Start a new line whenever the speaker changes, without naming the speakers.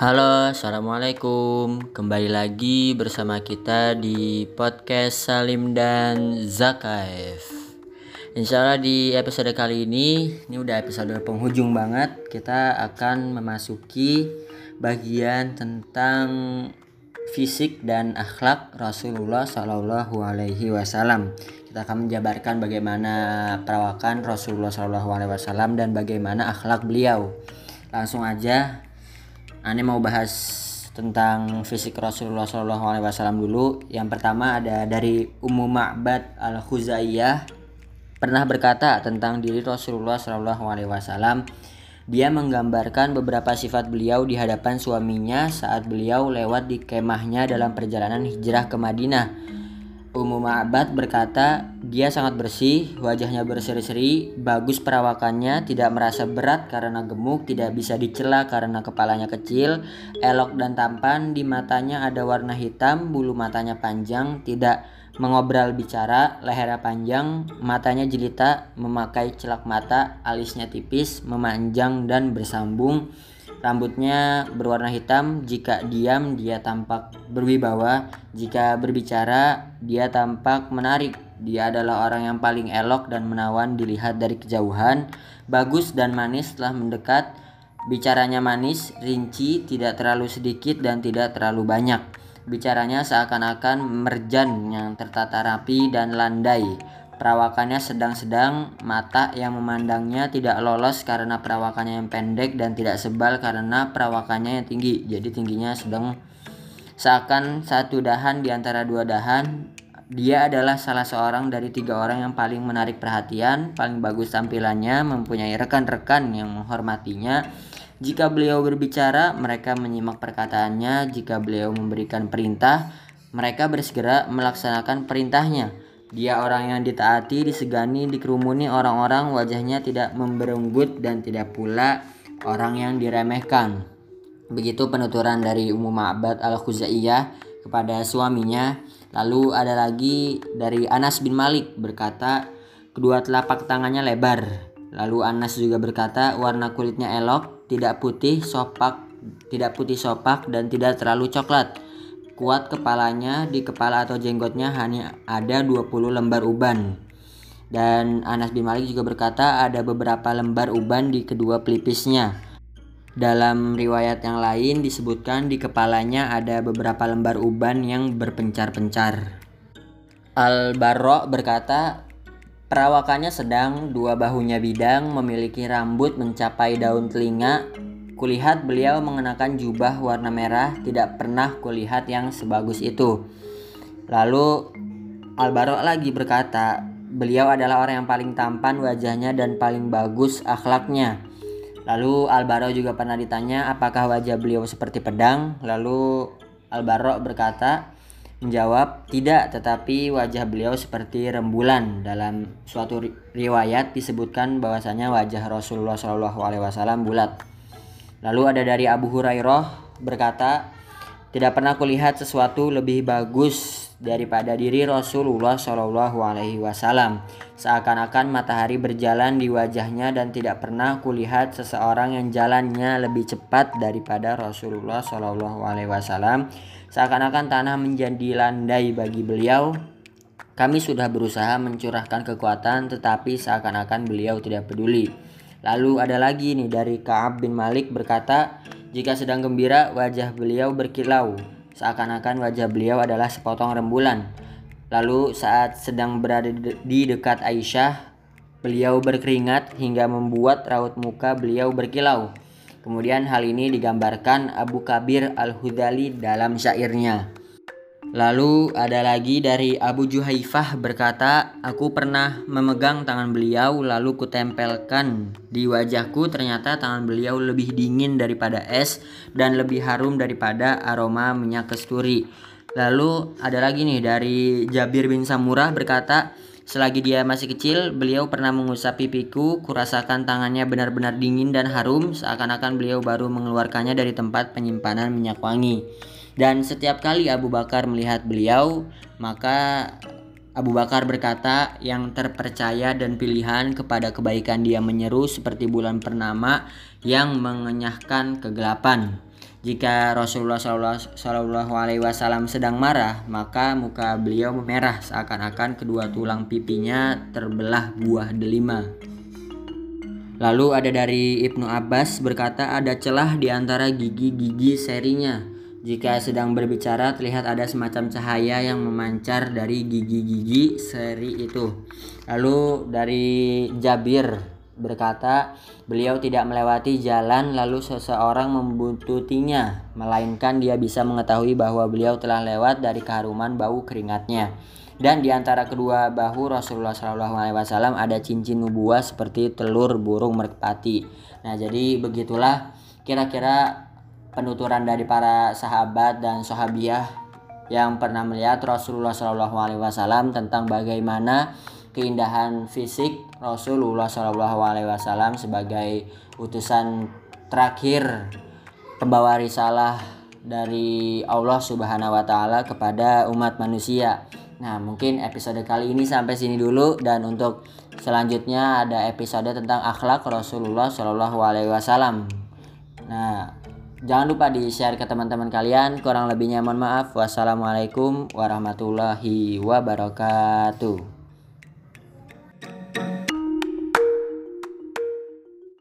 Halo, assalamualaikum. Kembali lagi bersama kita di podcast Salim dan Zakaev. Insya Allah di episode kali ini, ini udah episode penghujung banget. Kita akan memasuki bagian tentang fisik dan akhlak Rasulullah Shallallahu Alaihi Wasallam. Kita akan menjabarkan bagaimana perawakan Rasulullah Shallallahu Alaihi Wasallam dan bagaimana akhlak beliau. Langsung aja, Ane mau bahas tentang fisik Rasulullah Shallallahu Alaihi Wasallam dulu. Yang pertama ada dari Ummu Ma'bad al Khuzaiyah pernah berkata tentang diri Rasulullah Shallallahu Alaihi Wasallam. Dia menggambarkan beberapa sifat beliau di hadapan suaminya saat beliau lewat di kemahnya dalam perjalanan hijrah ke Madinah. Ummu Ma'bad berkata, dia sangat bersih, wajahnya berseri-seri, bagus perawakannya, tidak merasa berat karena gemuk, tidak bisa dicela karena kepalanya kecil, elok dan tampan, di matanya ada warna hitam, bulu matanya panjang, tidak mengobral bicara, lehernya panjang, matanya jelita, memakai celak mata, alisnya tipis, memanjang dan bersambung, Rambutnya berwarna hitam, jika diam dia tampak berwibawa, jika berbicara dia tampak menarik. Dia adalah orang yang paling elok dan menawan dilihat dari kejauhan, bagus dan manis setelah mendekat. Bicaranya manis, rinci, tidak terlalu sedikit dan tidak terlalu banyak. Bicaranya seakan-akan merjan yang tertata rapi dan landai Perawakannya sedang-sedang, mata yang memandangnya tidak lolos karena perawakannya yang pendek dan tidak sebal karena perawakannya yang tinggi. Jadi tingginya sedang seakan satu dahan di antara dua dahan. Dia adalah salah seorang dari tiga orang yang paling menarik perhatian, paling bagus tampilannya, mempunyai rekan-rekan yang menghormatinya. Jika beliau berbicara, mereka menyimak perkataannya. Jika beliau memberikan perintah, mereka bersegera melaksanakan perintahnya. Dia orang yang ditaati, disegani, dikerumuni orang-orang, wajahnya tidak memberenggut dan tidak pula orang yang diremehkan. Begitu penuturan dari Ummu Ma'bad al-Khuzaiyah kepada suaminya. Lalu ada lagi dari Anas bin Malik berkata, kedua telapak tangannya lebar. Lalu Anas juga berkata, warna kulitnya elok, tidak putih, sopak, tidak putih sopak dan tidak terlalu coklat kuat kepalanya di kepala atau jenggotnya hanya ada 20 lembar uban. Dan Anas bin Malik juga berkata ada beberapa lembar uban di kedua pelipisnya. Dalam riwayat yang lain disebutkan di kepalanya ada beberapa lembar uban yang berpencar-pencar. Al-Barra berkata, perawakannya sedang, dua bahunya bidang, memiliki rambut mencapai daun telinga, Kulihat beliau mengenakan jubah warna merah, tidak pernah kulihat yang sebagus itu. Lalu Albaro lagi berkata, beliau adalah orang yang paling tampan wajahnya dan paling bagus akhlaknya. Lalu Albaro juga pernah ditanya apakah wajah beliau seperti pedang. Lalu Albaro berkata, menjawab tidak, tetapi wajah beliau seperti rembulan. Dalam suatu riwayat disebutkan bahwasanya wajah Rasulullah SAW bulat. Lalu ada dari Abu Hurairah berkata, tidak pernah kulihat sesuatu lebih bagus daripada diri Rasulullah Shallallahu Alaihi Wasallam. Seakan-akan matahari berjalan di wajahnya dan tidak pernah kulihat seseorang yang jalannya lebih cepat daripada Rasulullah Shallallahu Alaihi Wasallam. Seakan-akan tanah menjadi landai bagi beliau. Kami sudah berusaha mencurahkan kekuatan, tetapi seakan-akan beliau tidak peduli. Lalu ada lagi nih dari Ka'ab bin Malik berkata, jika sedang gembira wajah beliau berkilau, seakan-akan wajah beliau adalah sepotong rembulan. Lalu saat sedang berada di dekat Aisyah, beliau berkeringat hingga membuat raut muka beliau berkilau. Kemudian hal ini digambarkan Abu Kabir Al-Hudali dalam syairnya. Lalu ada lagi dari Abu Juhaifah berkata, Aku pernah memegang tangan beliau lalu kutempelkan di wajahku ternyata tangan beliau lebih dingin daripada es dan lebih harum daripada aroma minyak kesturi. Lalu ada lagi nih dari Jabir bin Samurah berkata, Selagi dia masih kecil, beliau pernah mengusap pipiku, kurasakan tangannya benar-benar dingin dan harum, seakan-akan beliau baru mengeluarkannya dari tempat penyimpanan minyak wangi. Dan setiap kali Abu Bakar melihat beliau, maka Abu Bakar berkata, "Yang terpercaya dan pilihan kepada kebaikan dia menyeru seperti bulan purnama yang mengenyahkan kegelapan." Jika Rasulullah Shallallahu Alaihi Wasallam sedang marah, maka muka beliau memerah seakan-akan kedua tulang pipinya terbelah buah delima. Lalu ada dari Ibnu Abbas berkata ada celah di antara gigi-gigi serinya. Jika sedang berbicara terlihat ada semacam cahaya yang memancar dari gigi-gigi seri itu. Lalu dari Jabir berkata, beliau tidak melewati jalan lalu seseorang membuntutinya, melainkan dia bisa mengetahui bahwa beliau telah lewat dari keharuman bau keringatnya. Dan di antara kedua bahu Rasulullah SAW ada cincin nubuah seperti telur burung merpati. Nah, jadi begitulah kira-kira penuturan dari para sahabat dan sahabiah yang pernah melihat Rasulullah SAW tentang bagaimana keindahan fisik Rasulullah Shallallahu Alaihi Wasallam sebagai utusan terakhir pembawa risalah dari Allah Subhanahu wa taala kepada umat manusia. Nah, mungkin episode kali ini sampai sini dulu dan untuk selanjutnya ada episode tentang akhlak Rasulullah Shallallahu alaihi wasallam. Nah, jangan lupa di-share ke teman-teman kalian. Kurang lebihnya mohon maaf. Wassalamualaikum warahmatullahi wabarakatuh.